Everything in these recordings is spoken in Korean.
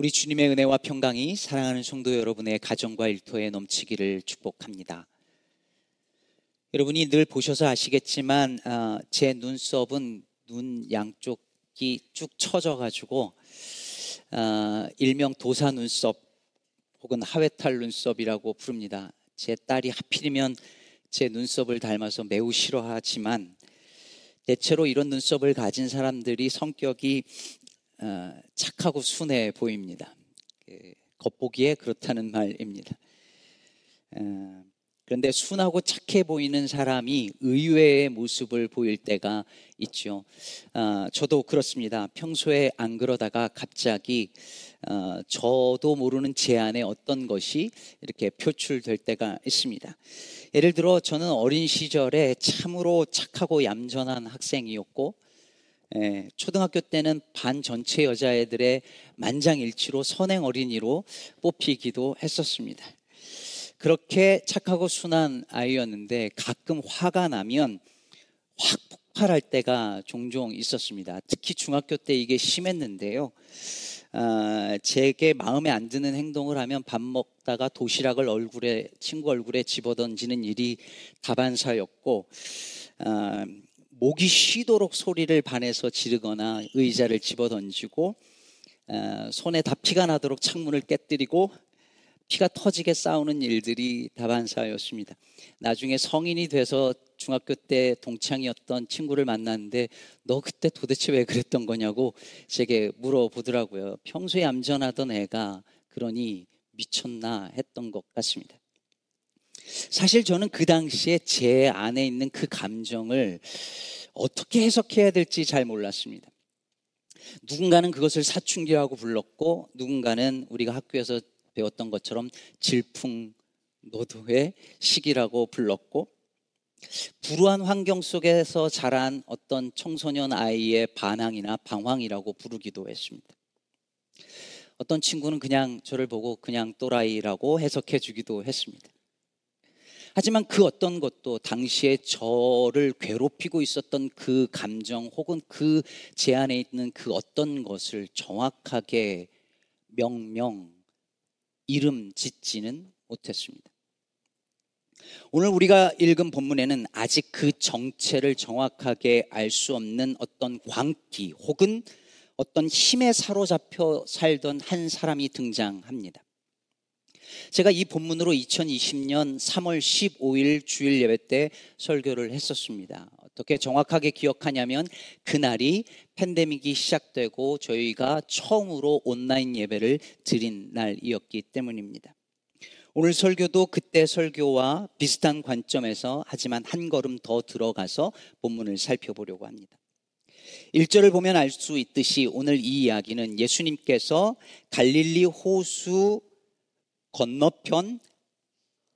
우리 주님의 은혜와 평강이 사랑하는 성도 여러분의 가정과 일터에 넘치기를 축복합니다. 여러분이 늘 보셔서 아시겠지만 어, 제 눈썹은 눈 양쪽이 쭉 처져가지고 어, 일명 도사 눈썹 혹은 하회탈 눈썹이라고 부릅니다. 제 딸이 하필이면 제 눈썹을 닮아서 매우 싫어하지만 대체로 이런 눈썹을 가진 사람들이 성격이 어, 착하고 순해 보입니다. 그, 겉보기에 그렇다는 말입니다. 어, 그런데 순하고 착해 보이는 사람이 의외의 모습을 보일 때가 있죠. 어, 저도 그렇습니다. 평소에 안 그러다가 갑자기 어, 저도 모르는 제 안에 어떤 것이 이렇게 표출될 때가 있습니다. 예를 들어 저는 어린 시절에 참으로 착하고 얌전한 학생이었고 예, 초등학교 때는 반 전체 여자애들의 만장일치로 선행 어린이로 뽑히기도 했었습니다. 그렇게 착하고 순한 아이였는데 가끔 화가 나면 확 폭발할 때가 종종 있었습니다. 특히 중학교 때 이게 심했는데요. 아, 제게 마음에 안 드는 행동을 하면 밥 먹다가 도시락을 얼굴에 친구 얼굴에 집어던지는 일이 다반사였고 아, 목이 쉬도록 소리를 반해서 지르거나 의자를 집어 던지고 아, 손에 다 피가 나도록 창문을 깨뜨리고 피가 터지게 싸우는 일들이 다반사였습니다. 나중에 성인이 돼서 중학교 때 동창이었던 친구를 만났는데 너 그때 도대체 왜 그랬던 거냐고 제게 물어보더라고요. 평소에 얌전하던 애가 그러니 미쳤나 했던 것 같습니다. 사실 저는 그 당시에 제 안에 있는 그 감정을 어떻게 해석해야 될지 잘 몰랐습니다. 누군가는 그것을 사춘기라고 불렀고 누군가는 우리가 학교에서 배웠던 것처럼 질풍노도의 시기라고 불렀고 불우한 환경 속에서 자란 어떤 청소년 아이의 반항이나 방황이라고 부르기도 했습니다. 어떤 친구는 그냥 저를 보고 그냥 또라이라고 해석해 주기도 했습니다. 하지만 그 어떤 것도 당시에 저를 괴롭히고 있었던 그 감정 혹은 그 제 안에 있는 그 어떤 것을 정확하게 명명 이름 짓지는 못했습니다. 오늘 우리가 읽은 본문에는 아직 그 정체를 정확하게 알 수 없는 어떤 광기 혹은 어떤 힘에 사로잡혀 살던 한 사람이 등장합니다. 제가 이 본문으로 2020년 3월 15일 주일 예배 때 설교를 했었습니다. 어떻게 정확하게 기억하냐면 그날이 팬데믹이 시작되고 저희가 처음으로 온라인 예배를 드린 날이었기 때문입니다. 오늘 설교도 그때 설교와 비슷한 관점에서 하지만 한 걸음 더 들어가서 본문을 살펴보려고 합니다. 1절을 보면 알 수 있듯이 오늘 이 이야기는 예수님께서 갈릴리 호수 건너편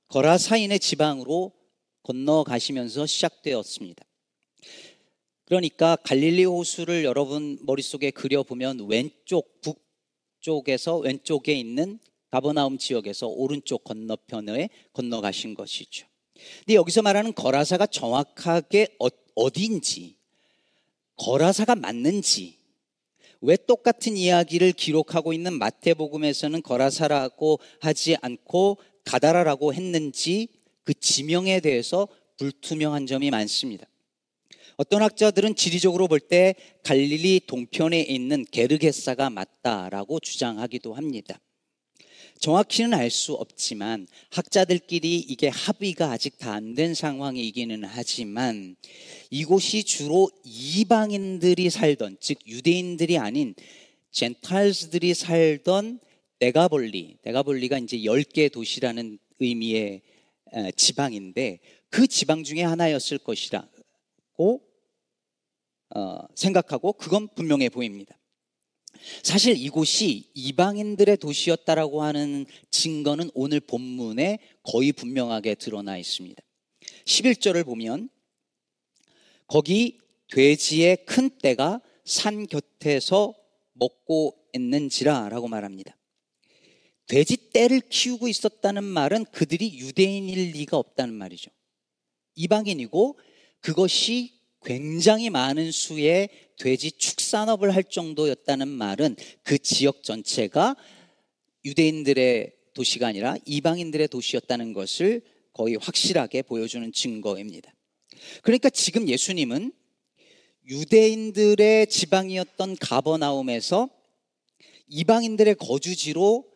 거라사인의 지방으로 건너가시면서 시작되었습니다. 그러니까 갈릴리 호수를 여러분 머릿속에 그려보면 왼쪽 북쪽에서 왼쪽에 있는 가버나움 지역에서 오른쪽 건너편에 건너가신 것이죠. 근데 여기서 말하는 거라사가 정확하게 어, 어딘지, 거라사가 맞는지, 왜 똑같은 이야기를 기록하고 있는 마태복음에서는 거라사라고 하지 않고 가다라라고 했는지 그 지명에 대해서 불투명한 점이 많습니다. 어떤 학자들은 지리적으로 볼 때 갈릴리 동편에 있는 게르게사가 맞다라고 주장하기도 합니다. 정확히는 알 수 없지만 학자들끼리 이게 합의가 아직 다 안 된 상황이기는 하지만 이곳이 주로 이방인들이 살던 즉 유대인들이 아닌 젠탈스들이 살던 네가볼리, 네가볼리가 이제 10개 도시라는 의미의 지방인데 그 지방 중에 하나였을 것이라고 어, 생각하고 그건 분명해 보입니다. 사실 이곳이 이방인들의 도시였다라고 하는 증거는 오늘 본문에 거의 분명하게 드러나 있습니다. 11절을 보면 거기 돼지의 큰 떼가 산 곁에서 먹고 있는지라 라고 말합니다. 돼지 떼를 키우고 있었다는 말은 그들이 유대인일 리가 없다는 말이죠. 이방인이고 그것이 굉장히 많은 수의 돼지 축산업을 할 정도였다는 말은 그 지역 전체가 유대인들의 도시가 아니라 이방인들의 도시였다는 것을 거의 확실하게 보여주는 증거입니다. 그러니까 지금 예수님은 유대인들의 지방이었던 가버나움에서 이방인들의 거주지로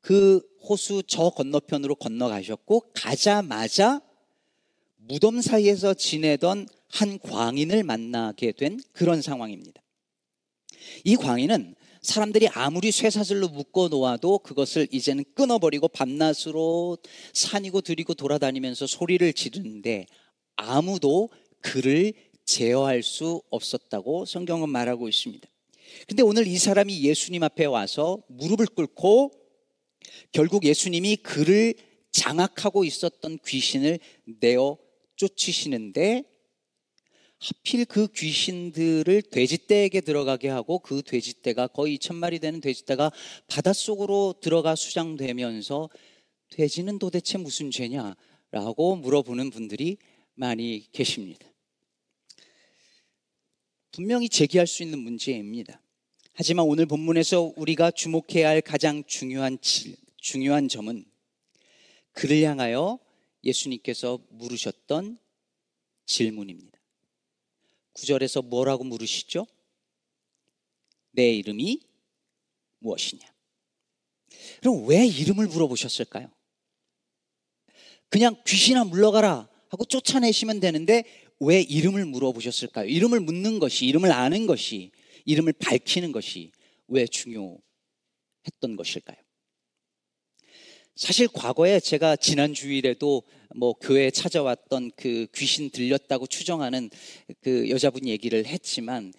그 호수 저 건너편으로 건너가셨고 가자마자 무덤 사이에서 지내던 한 광인을 만나게 된 그런 상황입니다. 이 광인은 사람들이 아무리 쇠사슬로 묶어 놓아도 그것을 이제는 끊어버리고 밤낮으로 산이고 들이고 돌아다니면서 소리를 지르는데 아무도 그를 제어할 수 없었다고 성경은 말하고 있습니다. 근데 오늘 이 사람이 예수님 앞에 와서 무릎을 꿇고 결국 예수님이 그를 장악하고 있었던 귀신을 내어 쫓으시는데 하필 그 귀신들을 돼지떼에게 들어가게 하고 그 돼지떼가 거의 2천 마리 되는 돼지떼가 바닷속으로 들어가 수장되면서 돼지는 도대체 무슨 죄냐라고 물어보는 분들이 많이 계십니다. 분명히 제기할 수 있는 문제입니다. 하지만 오늘 본문에서 우리가 주목해야 할 가장 중요한 질, 중요한 점은 그를 향하여 예수님께서 물으셨던 질문입니다. 구절에서 뭐라고 물으시죠? 내 이름이 무엇이냐? 그럼 왜 이름을 물어보셨을까요? 그냥 귀신아 물러가라 하고 쫓아내시면 되는데 왜 이름을 물어보셨을까요? 이름을 묻는 것이, 이름을 아는 것이, 이름을 밝히는 것이 왜 중요했던 것일까요? 사실 과거에 제가 지난 주일에도 뭐 교회에 찾아왔던 그 귀신 들렸다고 추정하는 그 여자분 얘기를 했지만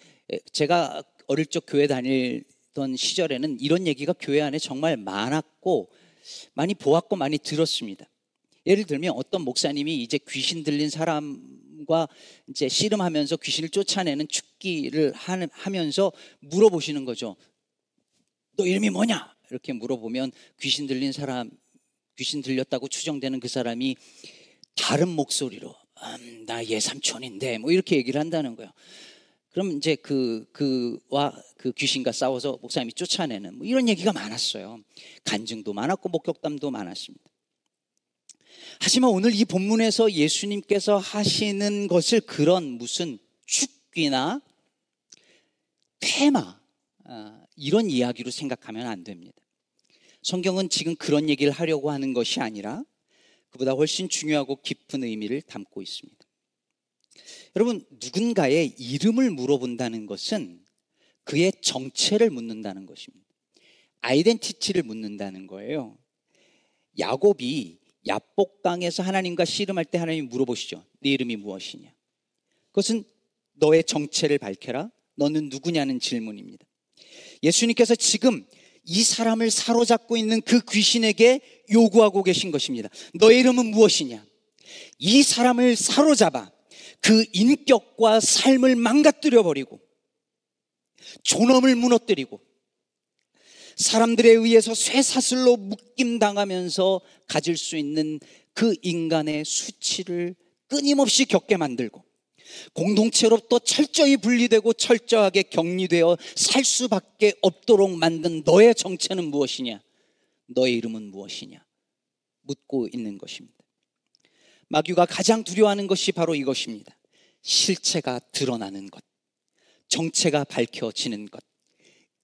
제가 어릴 적 교회 다닐던 시절에는 이런 얘기가 교회 안에 정말 많았고 많이 보았고 많이 들었습니다. 예를 들면 어떤 목사님이 이제 귀신 들린 사람과 이제 씨름하면서 귀신을 쫓아내는 축기를 하면서 물어보시는 거죠. 너 이름이 뭐냐? 이렇게 물어보면 귀신 들린 사람 귀신 들렸다고 추정되는 그 사람이 다른 목소리로 음, 나얘 삼촌인데 뭐 이렇게 얘기를 한다는 거예요. 그럼 이제 그 그와 그 귀신과 싸워서 목사님이 쫓아내는 뭐 이런 얘기가 많았어요. 간증도 많았고 목격담도 많았습니다. 하지만 오늘 이 본문에서 예수님께서 하시는 것을 그런 무슨 축기나 테마 아, 이런 이야기로 생각하면 안 됩니다. 성경은 지금 그런 얘기를 하려고 하는 것이 아니라 그보다 훨씬 중요하고 깊은 의미를 담고 있습니다. 여러분, 누군가의 이름을 물어본다는 것은 그의 정체를 묻는다는 것입니다. 아이덴티티를 묻는다는 거예요. 야곱이 야복강에서 하나님과 씨름할 때 하나님이 물어보시죠. 네 이름이 무엇이냐? 그것은 너의 정체를 밝혀라. 너는 누구냐는 질문입니다. 예수님께서 지금 이 사람을 사로잡고 있는 그 귀신에게 요구하고 계신 것입니다. 너의 이름은 무엇이냐? 이 사람을 사로잡아 그 인격과 삶을 망가뜨려 버리고 존엄을 무너뜨리고 사람들에 의해서 쇠사슬로 묶임 당하면서 가질 수 있는 그 인간의 수치를 끊임없이 겪게 만들고 공동체로부터 철저히 분리되고 철저하게 격리되어 살 수밖에 없도록 만든 너의 정체는 무엇이냐? 너의 이름은 무엇이냐? 묻고 있는 것입니다. 마귀가 가장 두려워하는 것이 바로 이것입니다. 실체가 드러나는 것, 정체가 밝혀지는 것,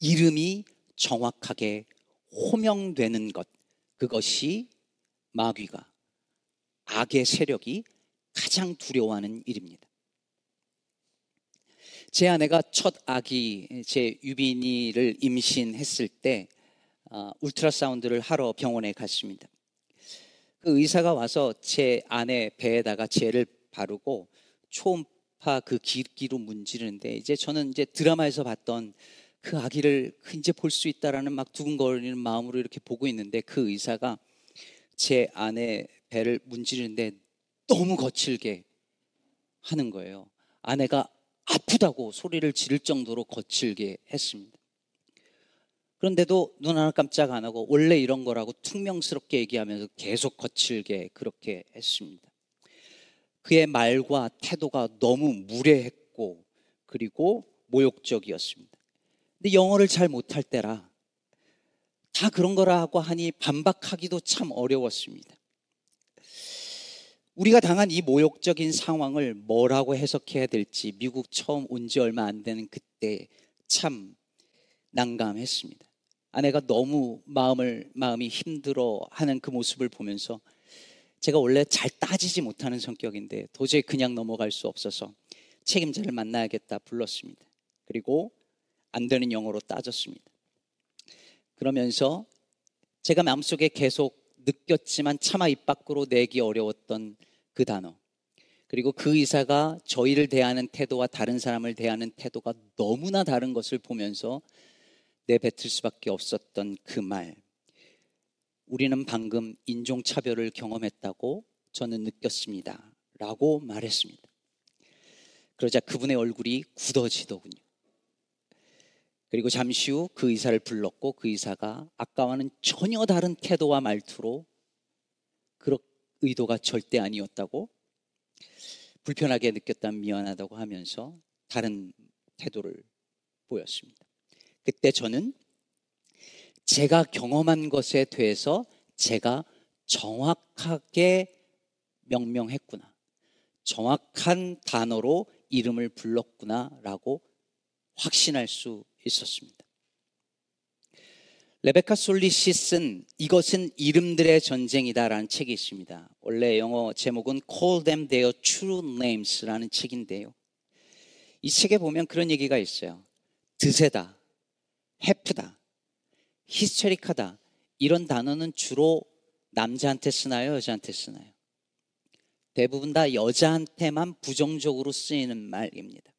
이름이 정확하게 호명되는 것, 그것이 마귀가 악의 세력이 가장 두려워하는 일입니다. 제 아내가 첫 아기 제 유빈이를 임신했을 때 어, 울트라사운드를 하러 병원에 갔습니다. 그 의사가 와서 제 아내 배에다가 젤을 바르고 초음파 그 기기로 문지르는데 이제 저는 이제 드라마에서 봤던 그 아기를 이제 볼 수 있다라는 막 두근거리는 마음으로 이렇게 보고 있는데 그 의사가 제 아내 배를 문지르는데 너무 거칠게 하는 거예요. 아내가 아프다고 소리를 지를 정도로 거칠게 했습니다. 그런데도 눈 하나 깜짝 안 하고 원래 이런 거라고 퉁명스럽게 얘기하면서 계속 거칠게 그렇게 했습니다. 그의 말과 태도가 너무 무례했고 그리고 모욕적이었습니다. 근데 영어를 잘 못할 때라 다 그런 거라고 하니 반박하기도 참 어려웠습니다. 우리가 당한 이 모욕적인 상황을 뭐라고 해석해야 될지 미국 처음 온 지 얼마 안 되는 그때 참 난감했습니다. 아내가 너무 마음을 마음이 힘들어 하는 그 모습을 보면서 제가 원래 잘 따지지 못하는 성격인데 도저히 그냥 넘어갈 수 없어서 책임자를 만나야겠다 불렀습니다. 그리고 안 되는 영어로 따졌습니다. 그러면서 제가 마음속에 계속 느꼈지만 차마 입 밖으로 내기 어려웠던 그 단어. 그리고 그 의사가 저희를 대하는 태도와 다른 사람을 대하는 태도가 너무나 다른 것을 보면서 내뱉을 수밖에 없었던 그 말. 우리는 방금 인종차별을 경험했다고 저는 느꼈습니다. 라고 말했습니다. 그러자 그분의 얼굴이 굳어지더군요. 그리고 잠시 후 그 의사를 불렀고 그 의사가 아까와는 전혀 다른 태도와 말투로 그런 의도가 절대 아니었다고 불편하게 느꼈다면 미안하다고 하면서 다른 태도를 보였습니다. 그때 저는 제가 경험한 것에 대해서 제가 정확하게 명명했구나. 정확한 단어로 이름을 불렀구나라고 확신할 수 있었습니다. 레베카 솔리시 쓴 이것은 이름들의 전쟁이다라는 책이 있습니다. 원래 영어 제목은 Call Them Their True Names라는 책인데요. 이 책에 보면 그런 얘기가 있어요. 드세다, 해프다, 히스테릭하다 이런 단어는 주로 남자한테 쓰나요, 여자한테 쓰나요? 대부분 다 여자한테만 부정적으로 쓰이는 말입니다.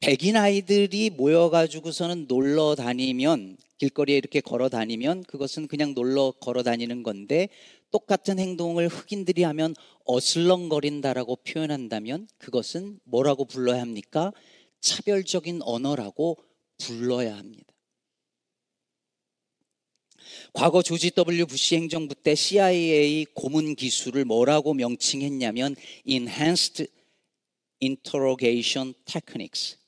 백인 아이들이 모여가지고서는 놀러 다니면 길거리에 이렇게 걸어 다니면 그것은 그냥 놀러 걸어 다니는 건데 똑같은 행동을 흑인들이 하면 어슬렁거린다라고 표현한다면 그것은 뭐라고 불러야 합니까? 차별적인 언어라고 불러야 합니다. 과거 조지 W 부시 행정부 때 CIA 고문 기술을 뭐라고 명칭했냐면 Enhanced Interrogation Techniques, 즉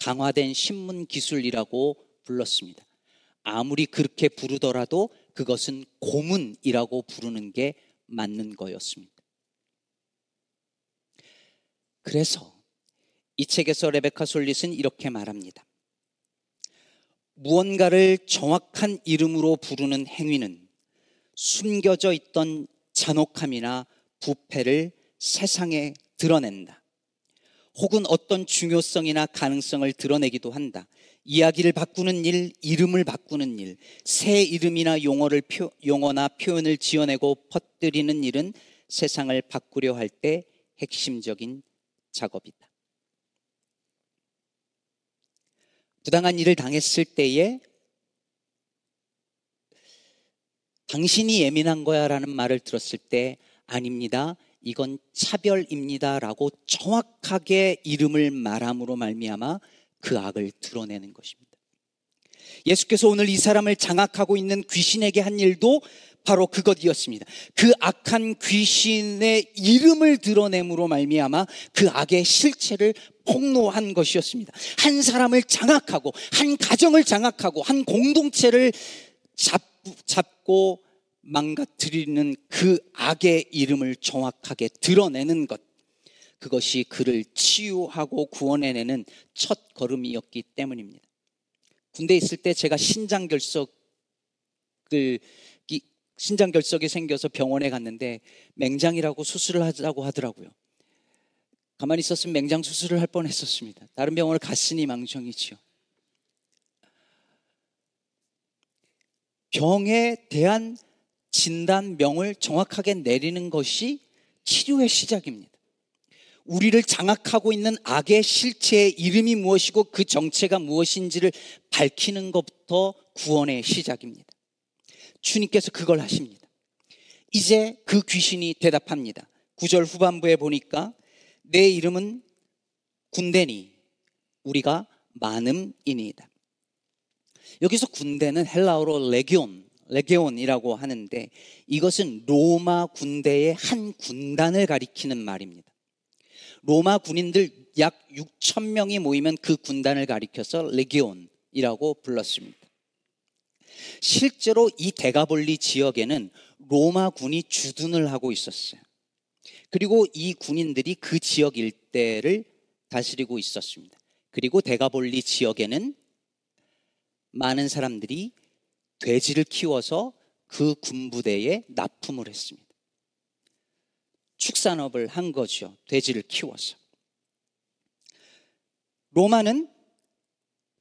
강화된 신문 기술이라고 불렀습니다. 아무리 그렇게 부르더라도 그것은 고문이라고 부르는 게 맞는 거였습니다. 그래서 이 책에서 레베카 솔릿은 이렇게 말합니다. 무언가를 정확한 이름으로 부르는 행위는 숨겨져 있던 잔혹함이나 부패를 세상에 드러낸다. 혹은 어떤 중요성이나 가능성을 드러내기도 한다. 이야기를 바꾸는 일, 이름을 바꾸는 일, 새 이름이나 용어를 표, 용어나 표현을 지어내고 퍼뜨리는 일은 세상을 바꾸려 할 때 핵심적인 작업이다. 부당한 일을 당했을 때에 당신이 예민한 거야 라는 말을 들었을 때 아닙니다. 이건 차별입니다. 라고 정확하게 이름을 말함으로 말미암아 그 악을 드러내는 것입니다. 예수께서 오늘 이 사람을 장악하고 있는 귀신에게 한 일도 바로 그것이었습니다. 그 악한 귀신의 이름을 드러냄으로 말미암아 그 악의 실체를 폭로한 것이었습니다. 한 사람을 장악하고 한 가정을 장악하고 한 공동체를 잡, 잡고 망가뜨리는 그 악의 이름을 정확하게 드러내는 것. 그것이 그를 치유하고 구원해내는 첫 걸음이었기 때문입니다. 군대에 있을 때 제가 신장결석을 신장결석이 생겨서 병원에 갔는데 맹장이라고 수술을 하자고 하더라고요. 가만히 있었으면 맹장 수술을 할 뻔했었습니다. 다른 병원을 갔으니 망정이지요. 병에 대한 진단명을 정확하게 내리는 것이 치료의 시작입니다. 우리를 장악하고 있는 악의 실체의 이름이 무엇이고 그 정체가 무엇인지를 밝히는 것부터 구원의 시작입니다. 주님께서 그걸 하십니다. 이제 그 귀신이 대답합니다. 9절 후반부에 보니까 내 이름은 군대니 우리가 많음이니이다. 여기서 군대는 헬라어로 레기온, 레게온이라고 하는데 이것은 로마 군대의 한 군단을 가리키는 말입니다. 로마 군인들 약 6천 명이 모이면 그 군단을 가리켜서 레게온이라고 불렀습니다. 실제로 이 대가볼리 지역에는 로마 군이 주둔을 하고 있었어요. 그리고 이 군인들이 그 지역 일대를 다스리고 있었습니다. 그리고 대가볼리 지역에는 많은 사람들이 돼지를 키워서 그 군부대에 납품을 했습니다. 축산업을 한 거죠. 돼지를 키워서. 로마는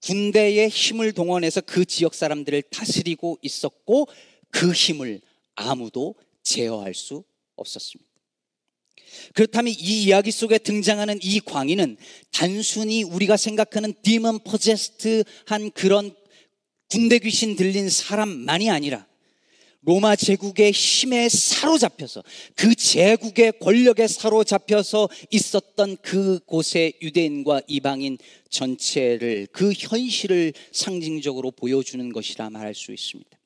군대의 힘을 동원해서 그 지역 사람들을 다스리고 있었고 그 힘을 아무도 제어할 수 없었습니다. 그렇다면 이 이야기 속에 등장하는 이 광인은 단순히 우리가 생각하는 디먼 퍼제스트한 그런 군대 귀신 들린 사람만이 아니라 로마 제국의 힘에 사로잡혀서 그 제국의 권력에 사로잡혀서 있었던 그곳의 유대인과 이방인 전체를 그 현실을 상징적으로 보여주는 것이라 말할 수 있습니다.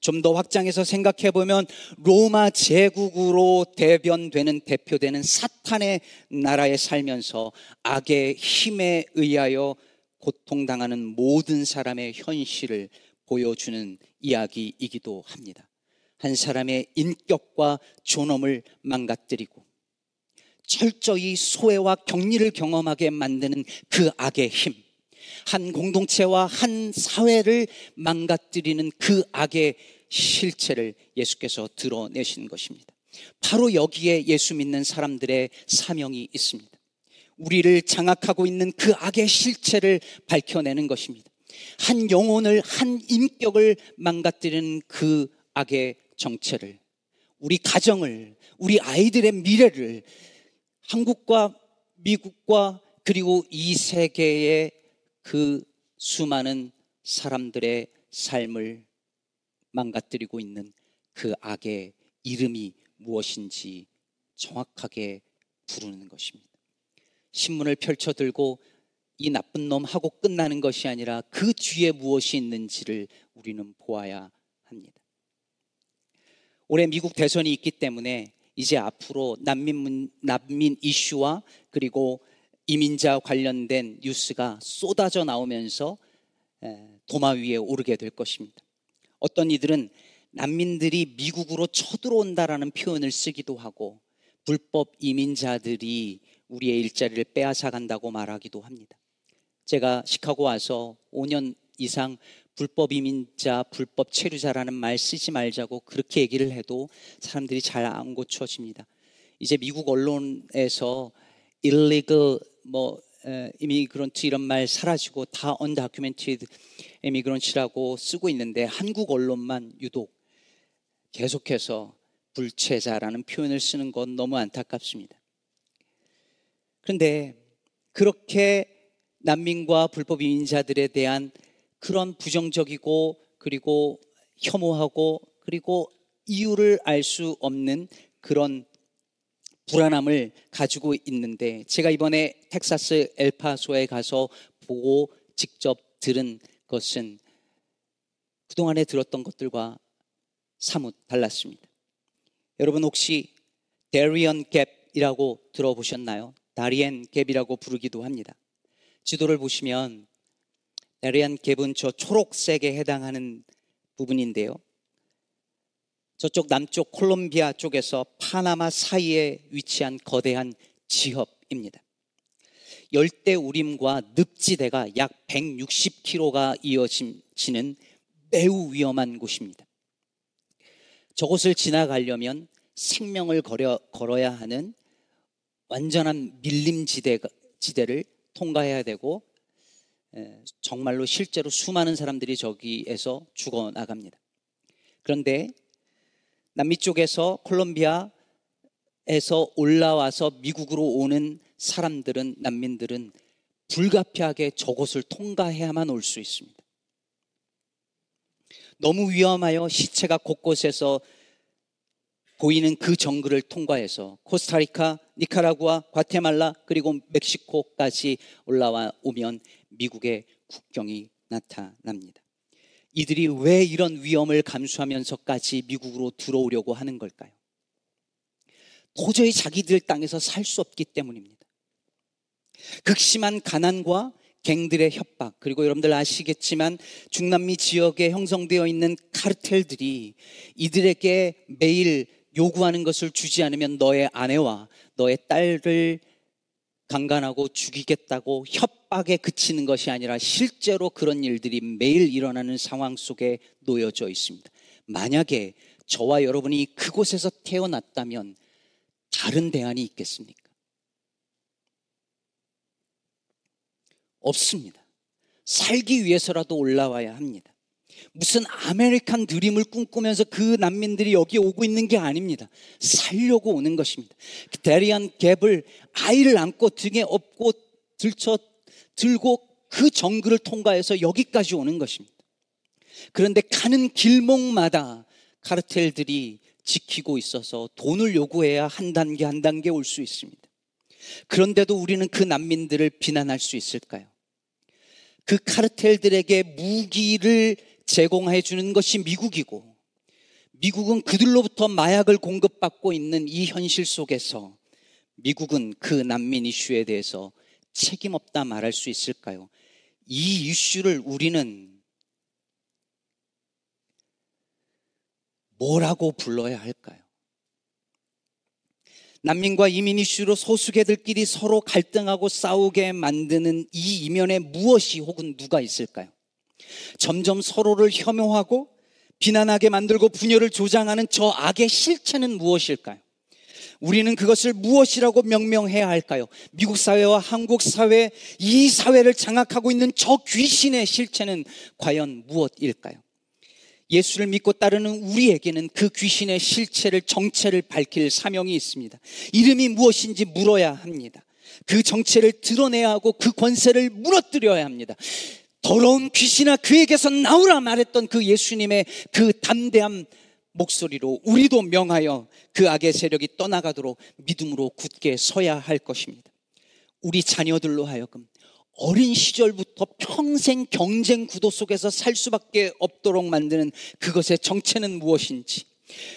좀 더 확장해서 생각해 보면 로마 제국으로 대변되는 대표되는 사탄의 나라에 살면서 악의 힘에 의하여 고통당하는 모든 사람의 현실을 보여주는 이야기이기도 합니다. 한 사람의 인격과 존엄을 망가뜨리고 철저히 소외와 격리를 경험하게 만드는 그 악의 힘. 한 공동체와 한 사회를 망가뜨리는 그 악의 실체를 예수께서 드러내신 것입니다. 바로 여기에 예수 믿는 사람들의 사명이 있습니다. 우리를 장악하고 있는 그 악의 실체를 밝혀내는 것입니다. 한 영혼을, 한 인격을 망가뜨리는 그 악의 정체를, 우리 가정을, 우리 아이들의 미래를 한국과 미국과 그리고 이 세계의 그 수많은 사람들의 삶을 망가뜨리고 있는 그 악의 이름이 무엇인지 정확하게 부르는 것입니다. 신문을 펼쳐 들고 이 나쁜 놈 하고 끝나는 것이 아니라 그 뒤에 무엇이 있는지를 우리는 보아야 합니다. 올해 미국 대선이 있기 때문에 이제 앞으로 난민, 난민 이슈와 그리고 이민자 관련된 뉴스가 쏟아져 나오면서 도마 위에 오르게 될 것입니다. 어떤 이들은 난민들이 미국으로 쳐들어온다라는 표현을 쓰기도 하고 불법 이민자들이 우리의 일자리를 빼앗아 간다고 말하기도 합니다. 제가 시카고 와서 5년 이상 불법 이민자, 불법 체류자라는 말 쓰지 말자고 그렇게 얘기를 해도 사람들이 잘 안 고쳐집니다. 이제 미국 언론에서 illegal 뭐 이미그런트 이런 말 사라지고 다 undocumented 이미그런트라고 쓰고 있는데 한국 언론만 유독 계속해서 불체자라는 표현을 쓰는 건 너무 안타깝습니다. 그런데 그렇게 난민과 불법 이민자들에 대한 그런 부정적이고 그리고 혐오하고 그리고 이유를 알 수 없는 그런 불안함을 가지고 있는데 제가 이번에 텍사스 엘파소에 가서 보고 직접 들은 것은 그동안에 들었던 것들과 사뭇 달랐습니다. 여러분 혹시 데리언 갭이라고 들어보셨나요? 다리엔 갭이라고 부르기도 합니다. 지도를 보시면 에리안 갭은 저 초록색에 해당하는 부분인데요. 저쪽 남쪽 콜롬비아 쪽에서 파나마 사이에 위치한 거대한 지협입니다. 열대 우림과 늪지대가 약 160km가 이어지는 매우 위험한 곳입니다. 저곳을 지나가려면 생명을 걸어, 걸어야 하는 완전한 밀림지대를 통과해야 되고 정말로 실제로 수많은 사람들이 저기에서 죽어 나갑니다. 그런데 남미 쪽에서 콜롬비아에서 올라와서 미국으로 오는 사람들은 난민들은 불가피하게 저곳을 통과해야만 올 수 있습니다. 너무 위험하여 시체가 곳곳에서 보이는 그 정글을 통과해서 코스타리카, 니카라구아, 과테말라 그리고 멕시코까지 올라와 오면 미국의 국경이 나타납니다. 이들이 왜 이런 위험을 감수하면서까지 미국으로 들어오려고 하는 걸까요? 도저히 자기들 땅에서 살 수 없기 때문입니다. 극심한 가난과 갱들의 협박, 그리고 여러분들 아시겠지만 중남미 지역에 형성되어 있는 카르텔들이 이들에게 매일 요구하는 것을 주지 않으면 너의 아내와 너의 딸을 강간하고 죽이겠다고 협박에 그치는 것이 아니라 실제로 그런 일들이 매일 일어나는 상황 속에 놓여져 있습니다. 만약에 저와 여러분이 그곳에서 태어났다면 다른 대안이 있겠습니까? 없습니다. 살기 위해서라도 올라와야 합니다. 무슨 아메리칸 드림을 꿈꾸면서 그 난민들이 여기 오고 있는 게 아닙니다. 살려고 오는 것입니다. 그 다리엔 갭을 아이를 안고 등에 업고 들쳐 들고 그 정글을 통과해서 여기까지 오는 것입니다. 그런데 가는 길목마다 카르텔들이 지키고 있어서 돈을 요구해야 한 단계 한 단계 올 수 있습니다. 그런데도 우리는 그 난민들을 비난할 수 있을까요? 그 카르텔들에게 무기를 제공해 주는 것이 미국이고 미국은 그들로부터 마약을 공급받고 있는 이 현실 속에서 미국은 그 난민 이슈에 대해서 책임 없다 말할 수 있을까요? 이 이슈를 우리는 뭐라고 불러야 할까요? 난민과 이민 이슈로 소수계들끼리 서로 갈등하고 싸우게 만드는 이 이면에 무엇이 혹은 누가 있을까요? 점점 서로를 혐오하고 비난하게 만들고 분열을 조장하는 저 악의 실체는 무엇일까요? 우리는 그것을 무엇이라고 명명해야 할까요? 미국 사회와 한국 사회, 이 사회를 장악하고 있는 저 귀신의 실체는 과연 무엇일까요? 예수를 믿고 따르는 우리에게는 그 귀신의 실체를 정체를 밝힐 사명이 있습니다. 이름이 무엇인지 물어야 합니다. 그 정체를 드러내야 하고 그 권세를 무너뜨려야 합니다. 더러운 귀신아 그에게서 나오라 말했던 그 예수님의 그 담대한 목소리로 우리도 명하여 그 악의 세력이 떠나가도록 믿음으로 굳게 서야 할 것입니다. 우리 자녀들로 하여금 어린 시절부터 평생 경쟁 구도 속에서 살 수밖에 없도록 만드는 그것의 정체는 무엇인지,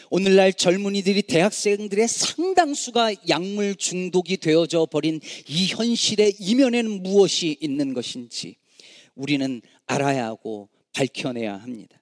오늘날 젊은이들이 대학생들의 상당수가 약물 중독이 되어져 버린 이 현실의 이면에는 무엇이 있는 것인지 우리는 알아야 하고 밝혀내야 합니다.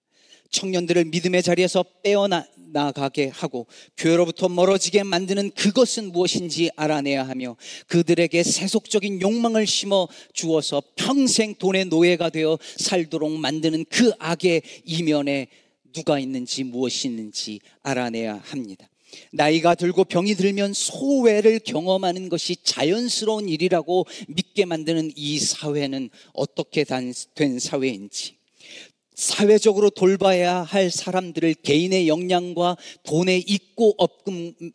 청년들을 믿음의 자리에서 빼어나가게 하고 교회로부터 멀어지게 만드는 그것은 무엇인지 알아내야 하며 그들에게 세속적인 욕망을 심어 주어서 평생 돈의 노예가 되어 살도록 만드는 그 악의 이면에 누가 있는지 무엇이 있는지 알아내야 합니다. 나이가 들고 병이 들면 소외를 경험하는 것이 자연스러운 일이라고 믿게 만드는 이 사회는 어떻게 된 사회인지 사회적으로 돌봐야 할 사람들을 개인의 역량과 돈의 있고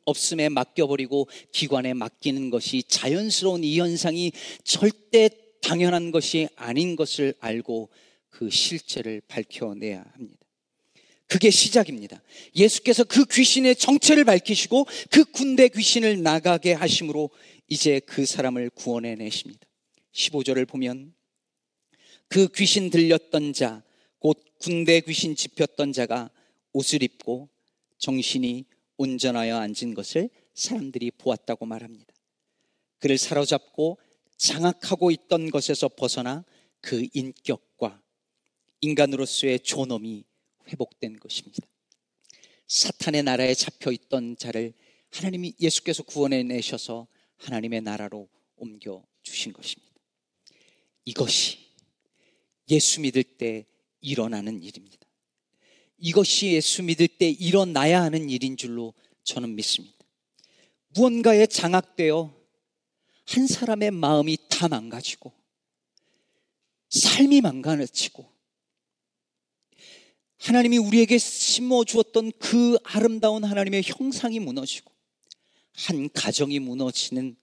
없음에 맡겨버리고 기관에 맡기는 것이 자연스러운 이 현상이 절대 당연한 것이 아닌 것을 알고 그 실체를 밝혀내야 합니다. 그게 시작입니다. 예수께서 그 귀신의 정체를 밝히시고 그 군대 귀신을 나가게 하심으로 이제 그 사람을 구원해 내십니다. 15절을 보면 그 귀신 들렸던 자, 곧 군대 귀신 집혔던 자가 옷을 입고 정신이 온전하여 앉은 것을 사람들이 보았다고 말합니다. 그를 사로잡고 장악하고 있던 것에서 벗어나 그 인격과 인간으로서의 존엄이 회복된 것입니다. 사탄의 나라에 잡혀 있던 자를 하나님이 예수께서 구원해 내셔서 하나님의 나라로 옮겨 주신 것입니다. 이것이 예수 믿을 때 일어나는 일입니다. 이것이 예수 믿을 때 일어나야 하는 일인 줄로 저는 믿습니다. 무언가에 장악되어 한 사람의 마음이 다 망가지고 삶이 망가지고 하나님이 우리에게 심어 주었던 그 아름다운 하나님의 형상이 무너지고 한 가정이 무너지는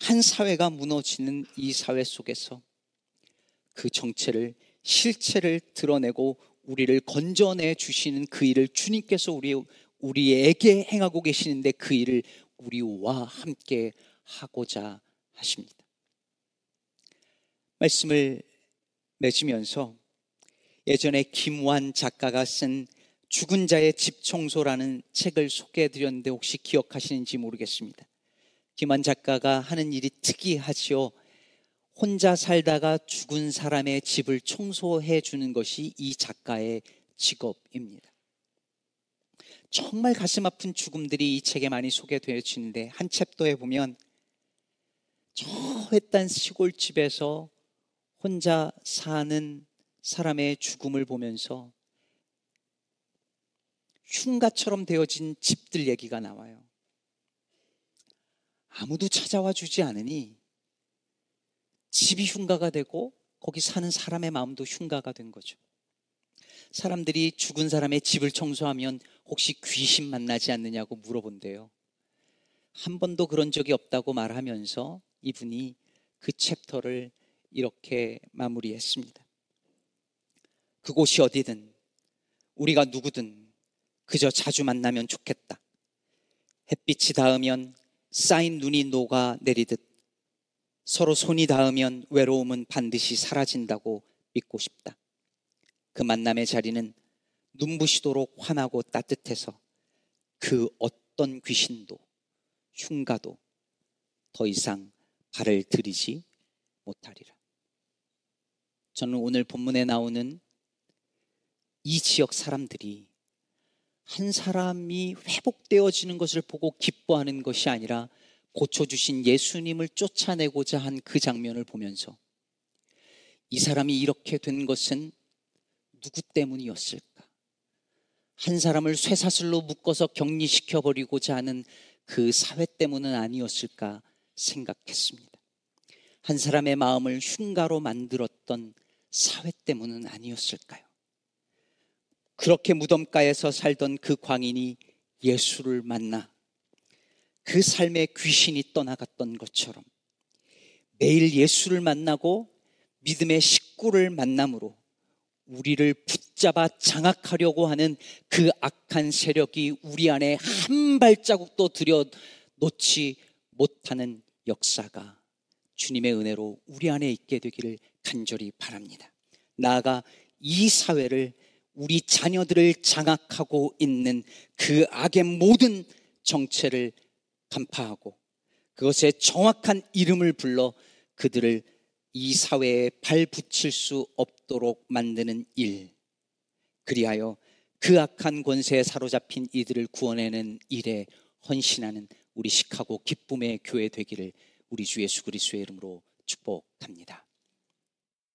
한 사회가 무너지는 이 사회 속에서 그 정체를 실체를 드러내고 우리를 건져내 주시는 그 일을 주님께서 우리, 우리에게 행하고 계시는데 그 일을 우리와 함께 하고자 하십니다. 말씀을 맺으면서 예전에 김완 작가가 쓴 죽은 자의 집 청소라는 책을 소개해 드렸는데 혹시 기억하시는지 모르겠습니다. 김완 작가가 하는 일이 특이하지요. 혼자 살다가 죽은 사람의 집을 청소해 주는 것이 이 작가의 직업입니다. 정말 가슴 아픈 죽음들이 이 책에 많이 소개되어지는데 한 챕터에 보면 저 외딴 시골집에서 혼자 사는 사람의 죽음을 보면서 흉가처럼 되어진 집들 얘기가 나와요. 아무도 찾아와 주지 않으니 집이 흉가가 되고 거기 사는 사람의 마음도 흉가가 된 거죠. 사람들이 죽은 사람의 집을 청소하면 혹시 귀신 만나지 않느냐고 물어본대요. 한 번도 그런 적이 없다고 말하면서 이분이 그 챕터를 이렇게 마무리했습니다. 그곳이 어디든 우리가 누구든 그저 자주 만나면 좋겠다. 햇빛이 닿으면 쌓인 눈이 녹아 내리듯 서로 손이 닿으면 외로움은 반드시 사라진다고 믿고 싶다. 그 만남의 자리는 눈부시도록 환하고 따뜻해서 그 어떤 귀신도 흉가도 더 이상 발을 들이지 못하리라. 저는 오늘 본문에 나오는 이 지역 사람들이 한 사람이 회복되어지는 것을 보고 기뻐하는 것이 아니라 고쳐주신 예수님을 쫓아내고자 한 그 장면을 보면서 이 사람이 이렇게 된 것은 누구 때문이었을까? 한 사람을 쇠사슬로 묶어서 격리시켜 버리고자 하는 그 사회 때문은 아니었을까 생각했습니다. 한 사람의 마음을 흉가로 만들었던 사회 때문은 아니었을까요? 그렇게 무덤가에서 살던 그 광인이 예수를 만나 그 삶의 귀신이 떠나갔던 것처럼 매일 예수를 만나고 믿음의 식구를 만남으로 우리를 붙잡아 장악하려고 하는 그 악한 세력이 우리 안에 한 발자국도 들여 놓지 못하는 역사가 주님의 은혜로 우리 안에 있게 되기를 간절히 바랍니다. 나아가 이 사회를 우리 자녀들을 장악하고 있는 그 악의 모든 정체를 간파하고 그것에 정확한 이름을 불러 그들을 이 사회에 발 붙일 수 없도록 만드는 일. 그리하여 그 악한 권세에 사로잡힌 이들을 구원하는 일에 헌신하는 우리 시카고 기쁨의 교회 되기를 우리 주 예수 그리스도의 이름으로 축복합니다.